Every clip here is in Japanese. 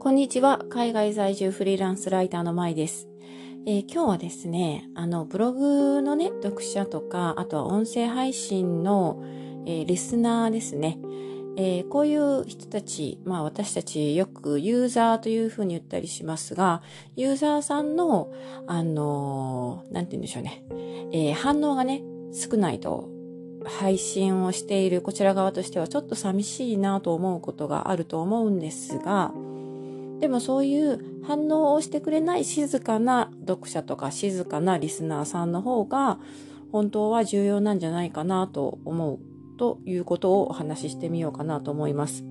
こんにちは。海外在住フリーランスライターのまいです。えー、今日はですね、あの、ブログのね、読者とか、あとは音声配信の、えー、リスナーですね。えー、こういう人たち、まあ私たちよくユーザーというふうに言ったりしますが、ユーザーさんの、あのなんて言うんでしょうね、え反応がね、少ないと配信をしているこちら側としてはちょっと寂しいなと思うことがあると思うんですが、でもそういう反応をしてくれない静かな読者とか静かなリスナーさんの方が本当は重要なんじゃないかなと思うということをお話ししてみようかなと思います。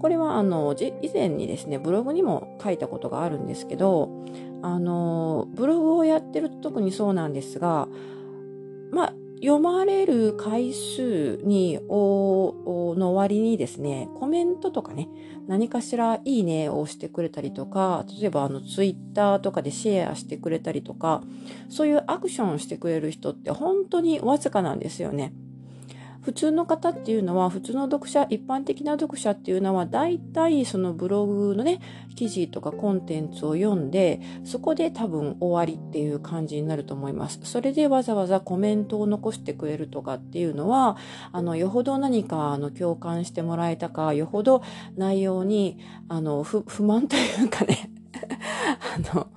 これはあの以前にですねブログにも書いたことがあるんですけどあのブログをやってると特にそうなんですがまあ読まれる回数に、の割にですね、コメントとかね、何かしらいいねをしてくれたりとか、例えばあのツイッターとかでシェアしてくれたりとか、そういうアクションをしてくれる人って本当にわずかなんですよね。普通の方っていうのは、普通の読者、一般的な読者っていうのは、大体そのブログのね、記事とかコンテンツを読んで、そこで多分終わりっていう感じになると思います。それでわざわざコメントを残してくれるとかっていうのは、あの、よほど何か、あの、共感してもらえたか、よほど内容に、あの、不、不満というかね、あの、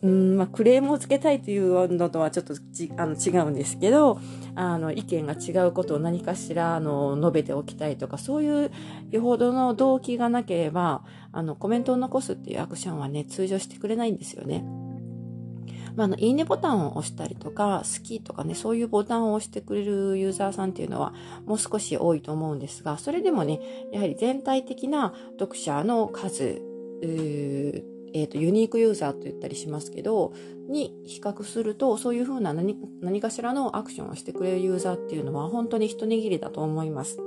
うんまあ、クレームをつけたいというのとはちょっとあの違うんですけどあの意見が違うことを何かしらあの述べておきたいとかそういうよほどの動機がなければあのコメントを残すっていうアクションはね通常してくれないんですよね。まあ、のいいねボタンを押したりとか好きとかねそういうボタンを押してくれるユーザーさんっていうのはもう少し多いと思うんですがそれでもねやはり全体的な読者の数えーと、ユニークユーザーと言ったりしますけどに比較するとそういうふうな何何かしらのアクションをしてくれるユーザーっていうのは本当に一握りだと思います。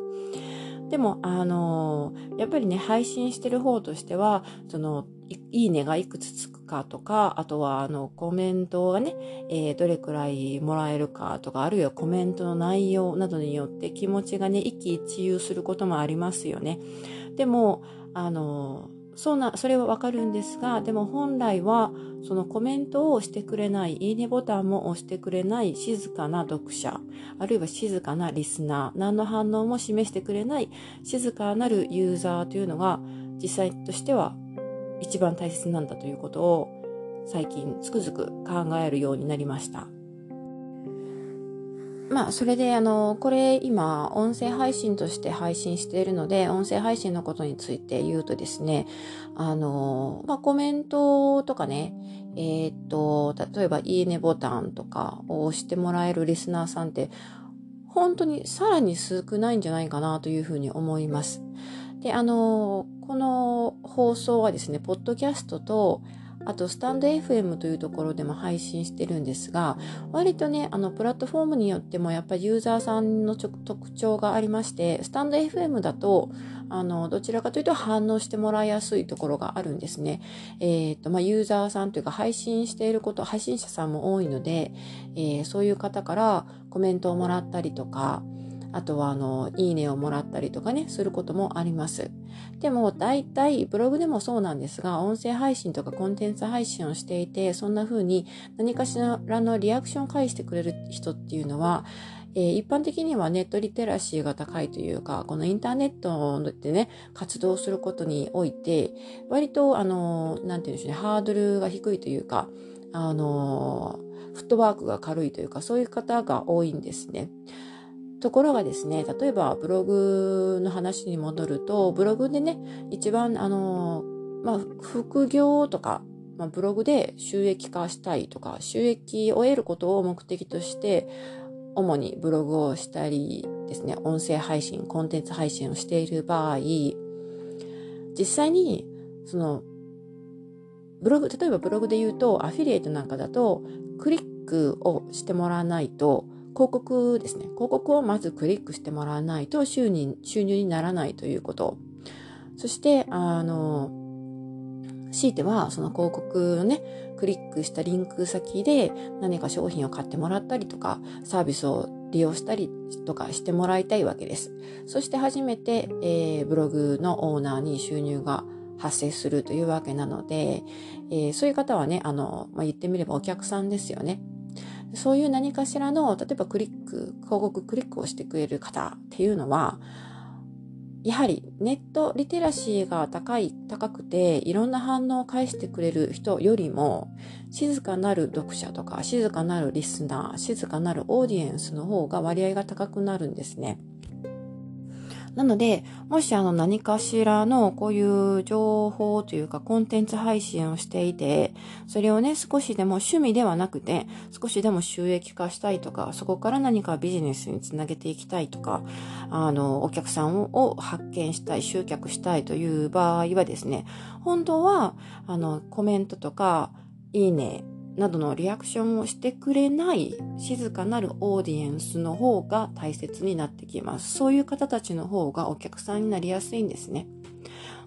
でも、あのー、やっぱりね、配信してる方としては、その、いいねがいくつつくかとか、あとは、あの、コメントがね、えー、どれくらいもらえるかとか、あるいはコメントの内容などによって気持ちがね、一喜一憂することもありますよね。でも、あのーそうな、それはわかるんですが、でも本来は、そのコメントを押してくれない、いいねボタンも押してくれない静かな読者、あるいは静かなリスナー、何の反応も示してくれない静かなるユーザーというのが、実際としては一番大切なんだということを、最近つくづく考えるようになりました。まあ、それで、あの、これ今、音声配信として配信しているので、音声配信のことについて言うとですね、あの、まあ、コメントとかね、えー、っと、例えば、いいねボタンとかを押してもらえるリスナーさんって、本当にさらに少ないんじゃないかなというふうに思います。で、あの、この放送はですね、ポッドキャストと、あと、スタンド FM というところでも配信してるんですが、割とね、あの、プラットフォームによってもやっぱりユーザーさんの特徴がありまして、スタンド FM だと、あの、どちらかというと反応してもらいやすいところがあるんですね。えっ、ー、と、まあ、ユーザーさんというか配信していること、配信者さんも多いので、えー、そういう方からコメントをもらったりとか、あとはあの、いいねをもらったりとかね、することもあります。でも、大体、ブログでもそうなんですが、音声配信とかコンテンツ配信をしていて、そんな風に何かしらのリアクションを返してくれる人っていうのは、えー、一般的にはネットリテラシーが高いというか、このインターネットでね、活動することにおいて、割と、あの、なんて言うんでしょうね、ハードルが低いというか、あの、フットワークが軽いというか、そういう方が多いんですね。ところがですね、例えばブログの話に戻ると、ブログでね、一番、あの、まあ、副業とか、まあ、ブログで収益化したいとか、収益を得ることを目的として、主にブログをしたりですね、音声配信、コンテンツ配信をしている場合、実際に、その、ブログ、例えばブログで言うと、アフィリエイトなんかだと、クリックをしてもらわないと、広告ですね。広告をまずクリックしてもらわないと収入収入にならないということ。そして、あの、強いては、その広告のね、クリックしたリンク先で何か商品を買ってもらったりとか、サービスを利用したりとかしてもらいたいわけです。そして初めて、えー、ブログのオーナーに収入が発生するというわけなので、えー、そういう方はね、あの、まあ、言ってみればお客さんですよね。そういう何かしらの、例えばクリック、広告クリックをしてくれる方っていうのは、やはりネットリテラシーが高い、高くて、いろんな反応を返してくれる人よりも、静かなる読者とか、静かなるリスナー、静かなるオーディエンスの方が割合が高くなるんですね。なので、もしあの何かしらのこういう情報というかコンテンツ配信をしていて、それをね、少しでも趣味ではなくて、少しでも収益化したいとか、そこから何かビジネスにつなげていきたいとか、あの、お客さんを発見したい、集客したいという場合はですね、本当は、あの、コメントとか、いいね、などのリアクションをしてくれない静かなるオーディエンスの方が大切になってきます。そういう方たちの方がお客さんになりやすいんですね。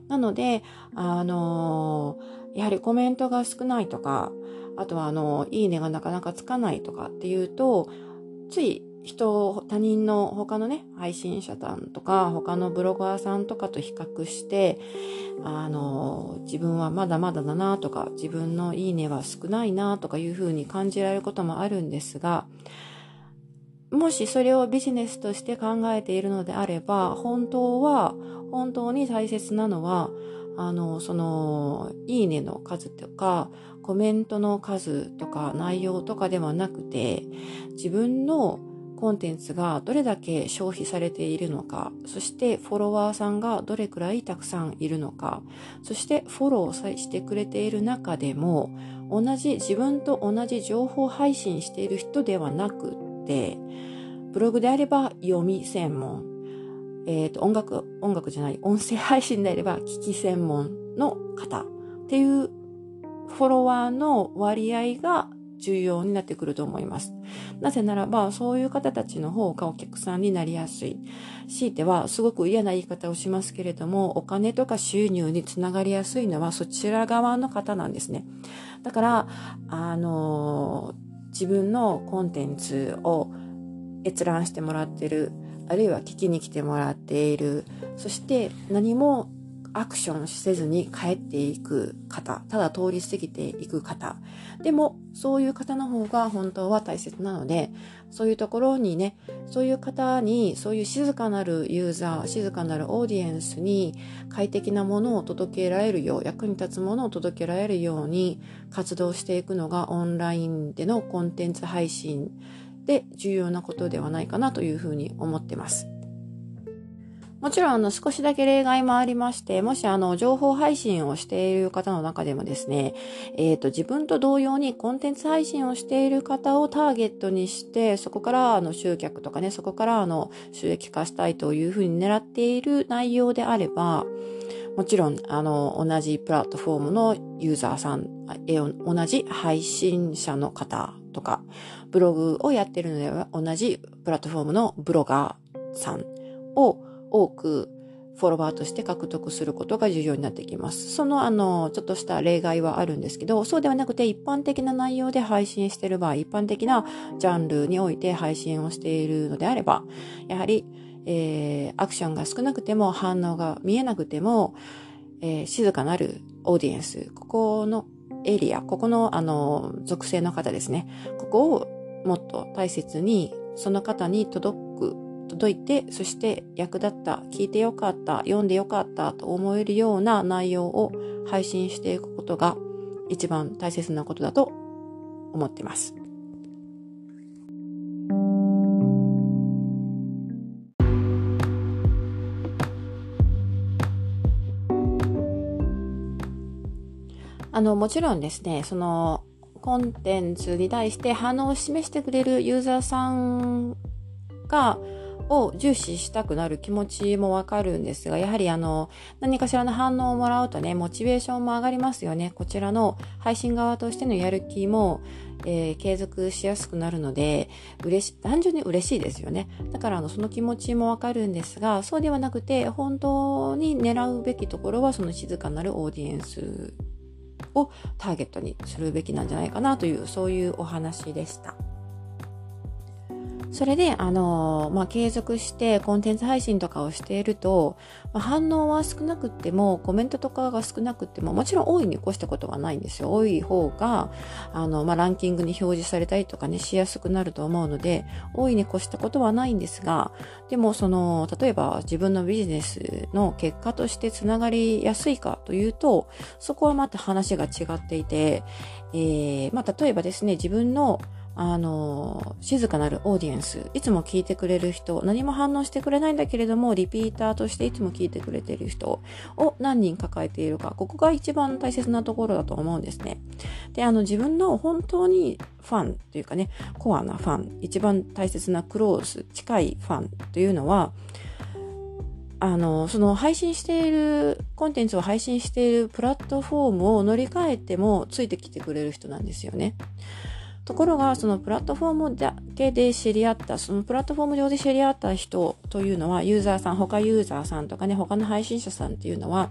なので、あのー、やはりコメントが少ないとか、あとはあの、いいねがなかなかつかないとかっていうと、つい人、他人の他のね、配信者さんとか、他のブロガーさんとかと比較して、あの、自分はまだまだだなとか、自分のいいねは少ないなとかいうふうに感じられることもあるんですが、もしそれをビジネスとして考えているのであれば、本当は、本当に大切なのは、あの、その、いいねの数とか、コメントの数とか内容とかではなくて、自分のコンテンツがどれだけ消費されているのか、そしてフォロワーさんがどれくらいたくさんいるのか、そしてフォローしてくれている中でも、同じ自分と同じ情報配信している人ではなくって、ブログであれば読み専門、えっ、ー、と、音楽、音楽じゃない、音声配信であれば聞き専門の方っていうフォロワーの割合が重要になってくると思います。なぜならば、そういう方たちの方がお客さんになりやすい。強いては、すごく嫌な言い方をしますけれども、お金とか収入につながりやすいのはそちら側の方なんですね。だから、あの、自分のコンテンツを閲覧してもらってる、あるいは聞きに来てもらっている、そして何もアクションせずに帰っていく方、ただ通り過ぎていく方。でも、そういう方の方が本当は大切なので、そういうところにね、そういう方に、そういう静かなるユーザー、静かなるオーディエンスに快適なものを届けられるよう、役に立つものを届けられるように活動していくのがオンラインでのコンテンツ配信で重要なことではないかなというふうに思ってます。もちろん、あの、少しだけ例外もありまして、もし、あの、情報配信をしている方の中でもですね、えっ、ー、と、自分と同様にコンテンツ配信をしている方をターゲットにして、そこから、あの、集客とかね、そこから、あの、収益化したいというふうに狙っている内容であれば、もちろん、あの、同じプラットフォームのユーザーさん、え同じ配信者の方とか、ブログをやってるのでは、同じプラットフォームのブロガーさんを多くフォロワーとして獲得することが重要になってきます。そのあの、ちょっとした例外はあるんですけど、そうではなくて一般的な内容で配信している場合、一般的なジャンルにおいて配信をしているのであれば、やはり、えー、アクションが少なくても反応が見えなくても、えー、静かなるオーディエンス、ここのエリア、ここのあの、属性の方ですね。ここをもっと大切に、その方に届く届いて、そして役立った、聞いてよかった、読んでよかったと思えるような内容を配信していくことが一番大切なことだと思っています。あの、もちろんですね、その、コンテンツに対して反応を示してくれるユーザーさんが、を重視したくなる気持ちもわかるんですが、やはりあの、何かしらの反応をもらうとね、モチベーションも上がりますよね。こちらの配信側としてのやる気も、えー、継続しやすくなるので、嬉し、単純に嬉しいですよね。だからあの、その気持ちもわかるんですが、そうではなくて、本当に狙うべきところは、その静かなるオーディエンスをターゲットにするべきなんじゃないかなという、そういうお話でした。それで、あのまあ、継続してコンテンツ配信とかをしていると、まあ、反応は少なくっても、コメントとかが少なくっても、もちろん大いに越したことはないんですよ。多い方が、あの、まあ、ランキングに表示されたりとかね、しやすくなると思うので、大いに越したことはないんですが、でも、その、例えば自分のビジネスの結果としてつながりやすいかというと、そこはまた話が違っていて、えー、まあ、例えばですね、自分のあの、静かなるオーディエンス、いつも聞いてくれる人、何も反応してくれないんだけれども、リピーターとしていつも聞いてくれている人を何人抱えているか、ここが一番大切なところだと思うんですね。で、あの、自分の本当にファンというかね、コアなファン、一番大切なクロース、近いファンというのは、あの、その配信している、コンテンツを配信しているプラットフォームを乗り換えてもついてきてくれる人なんですよね。ところが、そのプラットフォームだけで知り合った、そのプラットフォーム上で知り合った人というのは、ユーザーさん、他ユーザーさんとかね、他の配信者さんっていうのは、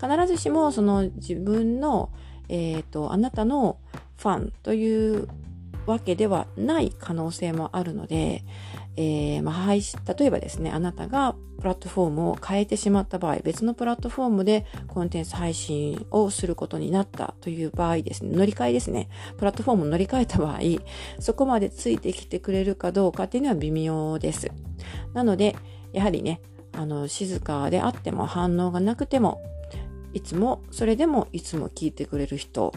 必ずしもその自分の、えっ、ー、と、あなたのファンというわけではない可能性もあるので、えー、まあ、配信、例えばですね、あなたがプラットフォームを変えてしまった場合、別のプラットフォームでコンテンツ配信をすることになったという場合ですね、乗り換えですね、プラットフォームを乗り換えた場合、そこまでついてきてくれるかどうかっていうのは微妙です。なので、やはりね、あの、静かであっても反応がなくても、いつも、それでもいつも聞いてくれる人、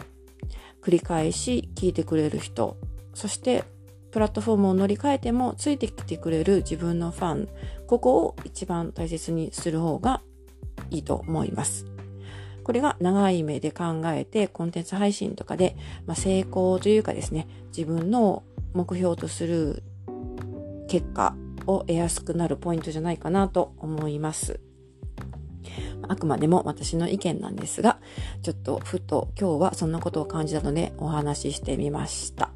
繰り返し聞いてくれる人、そしてプラットフォームを乗り換えてもついてきてくれる自分のファン、ここを一番大切にする方がいいと思います。これが長い目で考えてコンテンツ配信とかで、まあ、成功というかですね、自分の目標とする結果を得やすくなるポイントじゃないかなと思います。あくまでも私の意見なんですが、ちょっとふと今日はそんなことを感じたのでお話ししてみました。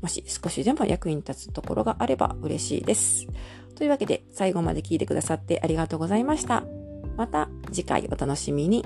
もし少しでも役に立つところがあれば嬉しいです。というわけで最後まで聞いてくださってありがとうございました。また次回お楽しみに。